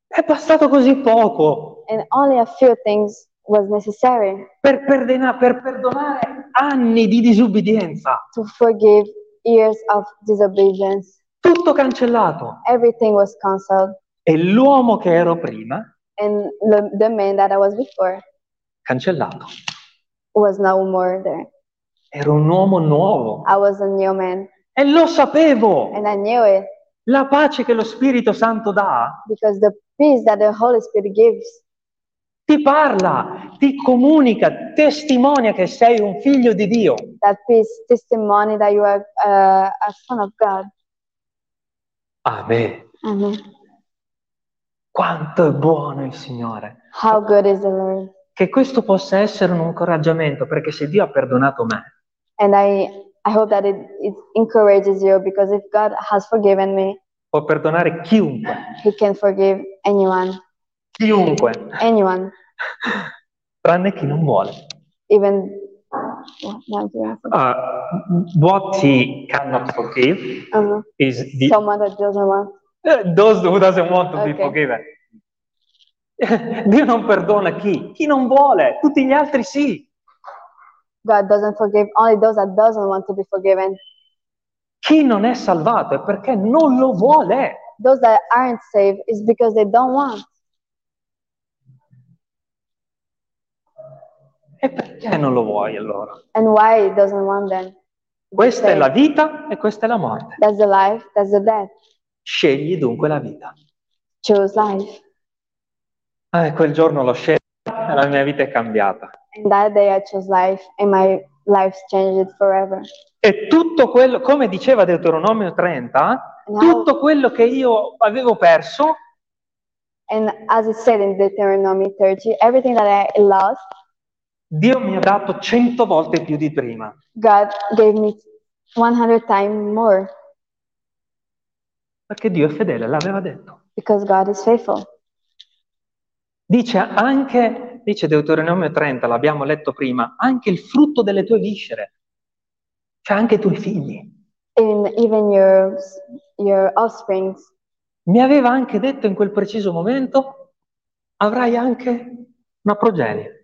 È bastato così poco And only a few things was necessary per, perdena- per perdonare anni di disubbidienza. to forgive years of disobedience. Tutto cancellato. Everything was cancelled, E l'uomo che ero prima, and the, the man that I was before cancellato. was no more there. Ero un uomo nuovo. I was a new man, E lo sapevo. and I knew it La pace che lo Spirito Santo dà because the peace that the Holy Spirit gives ti parla, ti comunica, testimonia che sei un figlio di Dio. that peace testimony that you are uh, a son of God. Amen. Amen. Quanto è buono il Signore. How good is the Lord. Che questo possa essere un incoraggiamento, perché se Dio ha perdonato me, And I I hope that it, it encourages you because if God has forgiven me, può perdonare chiunque, He can forgive anyone, chiunque, anyone, tranne chi non vuole. even. Uh, what he cannot forgive Uh-huh. is the, Someone that doesn't want. Those who doesn't want to be Ok. forgiven. Dio non perdona chi? Chi non vuole, tutti gli altri sì. God doesn't forgive only those that doesn't want to be forgiven. Chi non è salvato è perché non lo vuole. Those that aren't saved is because they don't want. E perché non lo vuoi allora? And why it doesn't want them? Questa è la vita e questa è la morte. That's the life, that's the death. Scegli dunque la vita. Choose life. Eh, quel giorno l'ho scelta e la mia vita è cambiata. And that day I chose life and my life's changed forever. E tutto quello, come diceva Deuteronomio 30, And, how, tutto quello che io avevo perso, and as it said in Deuteronomy 30, everything that I lost, Dio mi ha dato cento volte più di prima. God gave me 100 times more Perché Dio è fedele, l'aveva detto. because God is faithful. Dice anche, dice Deuteronomio 30, l'abbiamo letto prima, anche il frutto delle tue viscere, cioè anche i tuoi figli. In even your your offsprings, Mi aveva anche detto in quel preciso momento, avrai anche una progenie.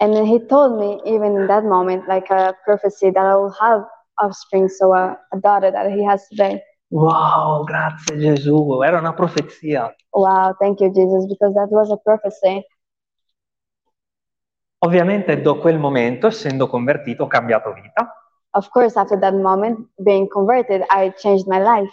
And then He told me even in that moment, like a prophecy, that I will have offspring, so a, a daughter that He has today. Wow, grazie Gesù, era una profezia. Wow, thank you, Jesus, because that was a prophecy. Ovviamente da quel momento, essendo convertito, ho cambiato vita, Of course, after that moment, being converted, I changed my life.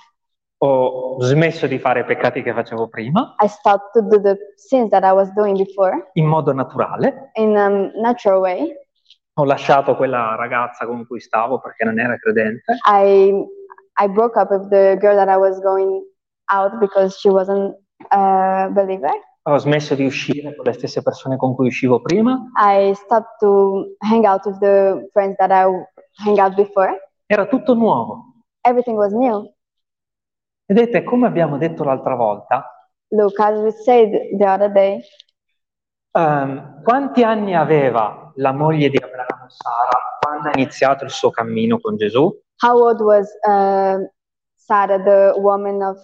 Ho smesso di fare i peccati che facevo prima, I stopped to do the sins that I was doing before in modo naturale, in a natural way. ho lasciato quella ragazza con cui stavo perché non era credente, I I broke up with the girl that I was going out because she wasn't a believer. ho smesso di uscire con le stesse persone con cui uscivo prima, I stopped to hang out with the friends that I hang out before. era tutto nuovo. Everything was new. Vedete, come abbiamo detto l'altra volta, Look, as we said the other day, ehm, quanti anni aveva la moglie di Abramo, Sara, quando ha iniziato il suo cammino con Gesù? how old was uh, Sarah, the woman of,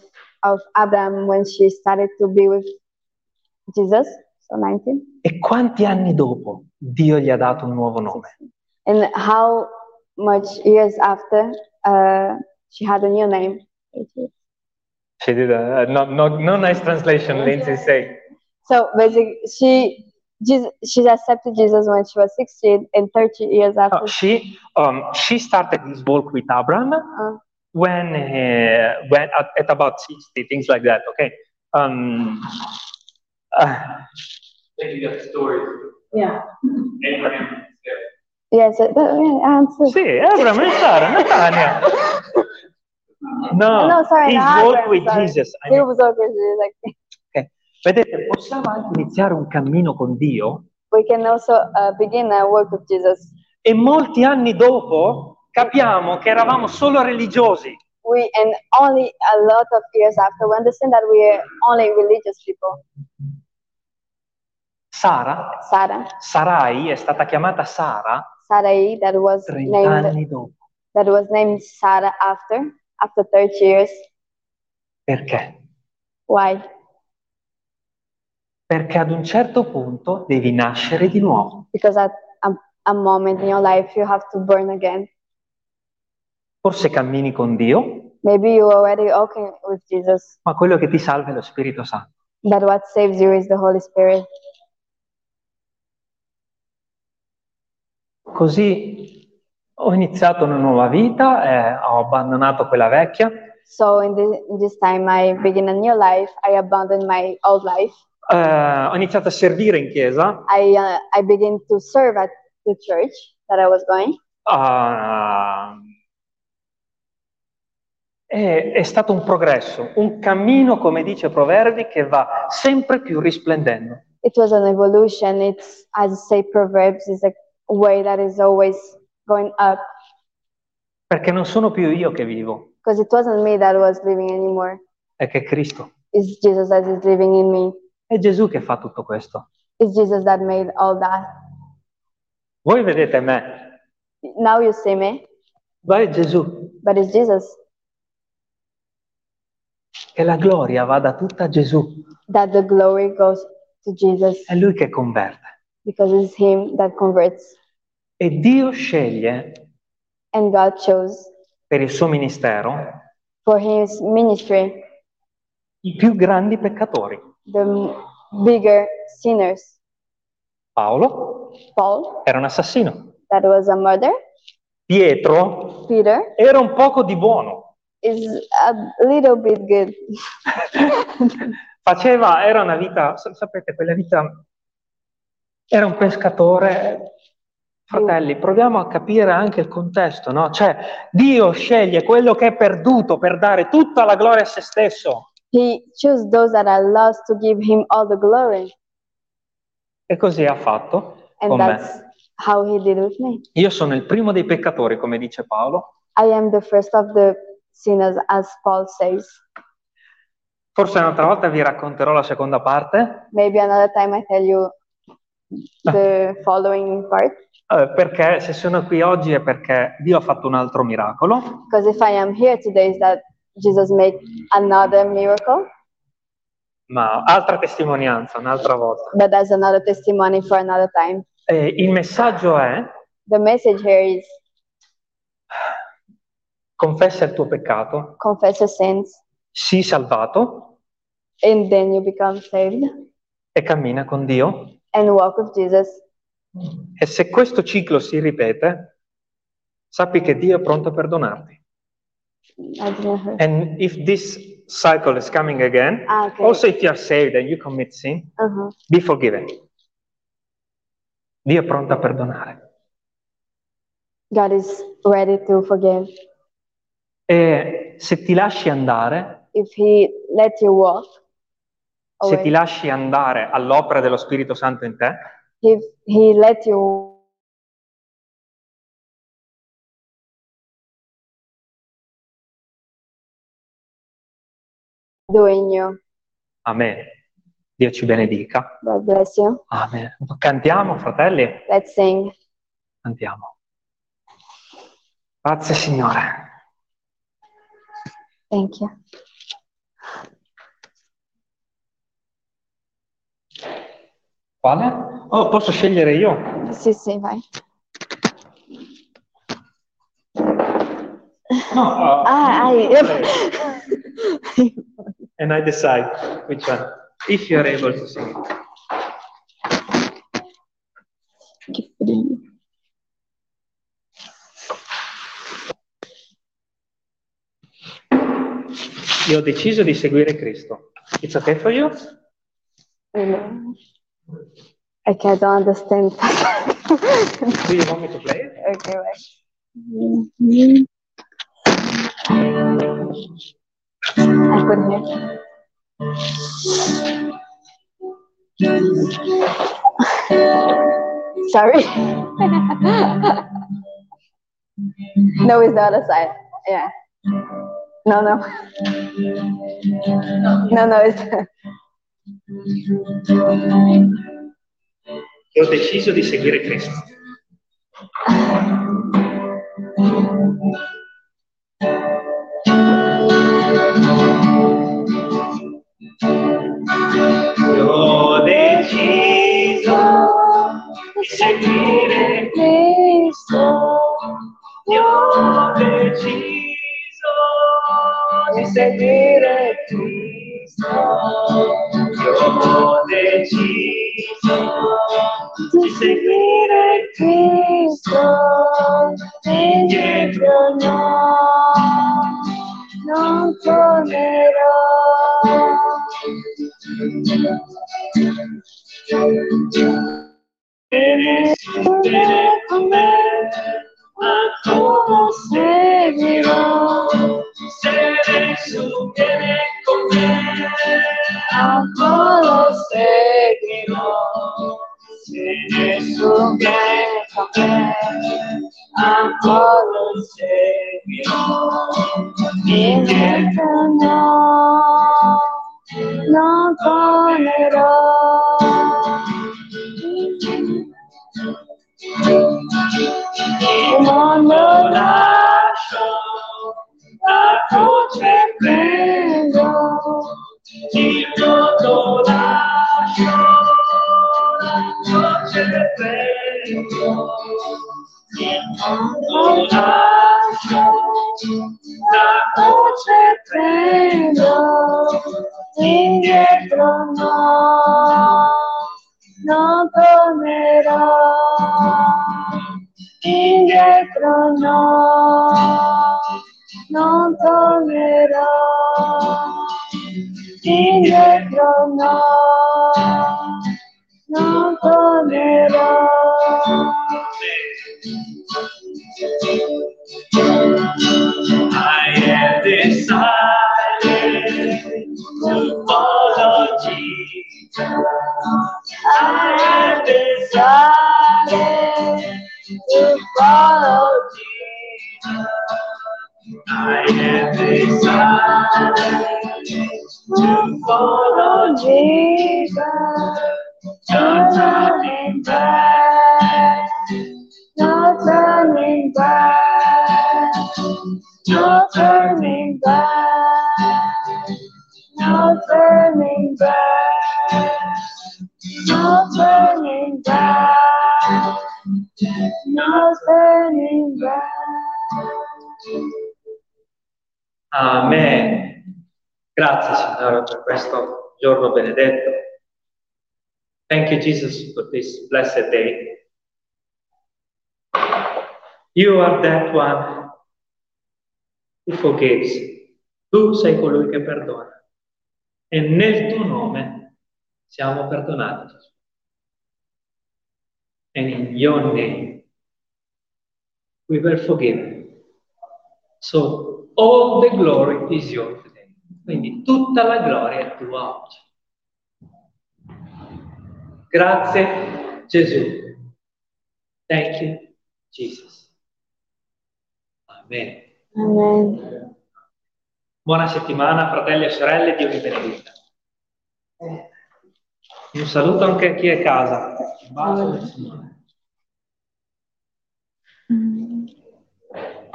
of Abraham, when she started to be with Jesus? So 19. E quanti anni dopo Dio gli ha dato un nuovo nome? And how much years after uh, she had a new name? She did a, no, no, no nice translation, Lindsay say. So basically, she Jesus, she accepted Jesus when she was 16, and 30 years after. No, she, um, she started this walk with Abraham Uh, when, uh, when at, at about 60, things like that, okay? Um, uh, Maybe you have stories. Yeah. Abraham. yes, uh, yeah, answer. sì, Abraham e Sara, Natania. No, No, sorry, his walk with sorry. Jesus. I mean, was okay. Like, vedete, possiamo anche iniziare un cammino con Dio we can also uh, begin a work with Jesus. e molti anni dopo capiamo che eravamo solo religiosi. We and only a lot of years after, we understand that we are only religious people. Sara, Sarah, Sarai è stata chiamata Sara Sarai, that was 30 named anni dopo. that was named Sarah after after 30 years. Perché? Why? Perché ad un certo punto devi nascere di nuovo. Because at a, a moment in your life you have to burn again. Forse cammini con Dio, Maybe you're already okay with Jesus, ma quello che ti salva è lo Spirito Santo. but what saves you is the Holy Spirit. Così ho iniziato una nuova vita, eh, ho abbandonato quella vecchia, So in this, in this time, I begin a new life. I abandoned my old life. eh, ho iniziato a servire in chiesa, I uh, I begin to serve at the church that I was going. ah, è, è stato un progresso, un cammino, come dice Proverbi, che va sempre più risplendendo. It was an evolution. It's as say Proverbs is a way that is always going up. perché non sono più io che vivo, Because it wasn't me that was living anymore. è che è Cristo. It's Jesus that is living in me. È Gesù che fa tutto questo. It's Jesus that made all that. Voi vedete me, Now you see me, ma è Gesù. but it's Jesus. Che la gloria vada tutta a Gesù. That the glory goes to Jesus È Lui che converte. because it's Him that converts. E Dio sceglie And God chose per il suo ministero for His ministry i più grandi peccatori. the bigger sinners. Paolo Paul, era un assassino. that was a murder. Pietro Peter era un poco di buono. is a little bit good. Faceva, era una vita, sa- sapete, quella vita, era un pescatore. Fratelli, proviamo a capire anche il contesto, no? Cioè, Dio sceglie quello che è perduto per dare tutta la gloria a se stesso. He chose those that are lost to give Him all the glory. E così ha fatto And con that's me. how He did with me. Io sono il primo dei peccatori, come dice Paolo. I am the first of the sinners, as Paul says. Forse un'altra volta vi racconterò la seconda parte, Maybe another time I tell you the following part. Eh, perché se sono qui oggi è perché Dio ha fatto un altro miracolo. Because if I am here today, is that Jesus made another miracle. Ma altra testimonianza, un'altra volta. But that's another testimony for another time. E il messaggio è The message here is confessa il tuo peccato, confess your sins, sii salvato and then you become saved e cammina con Dio. and walk with Jesus. E se questo ciclo si ripete, sappi che Dio è pronto a perdonarti. And if this cycle is coming again, Ah, okay. also if you are saved and you commit sin, Uh-huh. be forgiven. Dio è pronto a perdonare. God is ready to forgive. E se ti lasci andare, If He let you walk se ti lasci andare all'opera dello Spirito Santo in te, if He let you doing you, amen. Dio ci benedica. God bless you. Amen. Cantiamo, fratelli? Let's sing. Andiamo. Grazie Signore. Thank you. Quale? Oh, posso scegliere io? Sì, sì, vai. No. uh, Ah, I, And I decide which one. If you're able to sing. Io ho deciso di seguire Cristo. It's okay for you? I can't understand. Do you want me to play it? okay, wait. I put here. Sorry. no, it's the other side. Yeah. No, no. No, no, it's. Io ho deciso di seguire Cristo. Ho deciso di seguire Cristo. Io ho deciso di seguire Cristo. Io ho deciso di seguire Cristo, indietro no, non tornerò. Vieni su, vieni con me, ancora seguirò. Se Gesù viene Se Gesù viene con me, ancora seguirò. indietro no, non tornerò. Il mondo lascio, la croce prendo, il mondo lascio, la croce prendo, indietro no, non tornerò, indietro no, non tornerò, indietro no, benedetto. Thank you, Jesus, for this blessed day. You are that one who forgives. Tu sei colui che perdona. E nel tuo nome siamo perdonati. And in your name we were forgiven. So all the glory is yours today. Quindi tutta la gloria è tua oggi. Grazie Gesù. Thank you Jesus. Amen. Amen. Buona settimana fratelli e sorelle, Dio vi benedica. Un saluto anche a chi è a casa. Un bacio del Signore.